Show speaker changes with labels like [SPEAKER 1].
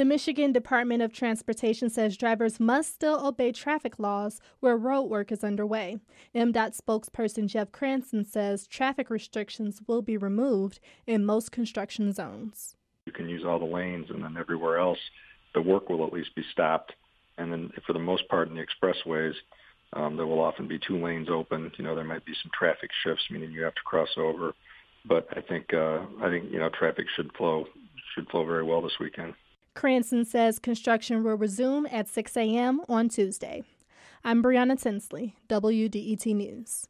[SPEAKER 1] The Michigan Department of Transportation says drivers must still obey traffic laws where road work is underway. MDOT spokesperson Jeff Cranson says traffic restrictions will be removed in most construction zones.
[SPEAKER 2] You can use all the lanes, and then everywhere else, the work will at least be stopped. And then, for the most part, in the expressways, um, there will often be two lanes open. You know, there might be some traffic shifts, meaning you have to cross over. But I think uh, I think you know traffic should flow should flow very well this weekend.
[SPEAKER 1] Cranson says construction will resume at 6 a.m. on Tuesday. I'm Brianna Tinsley, WDET News.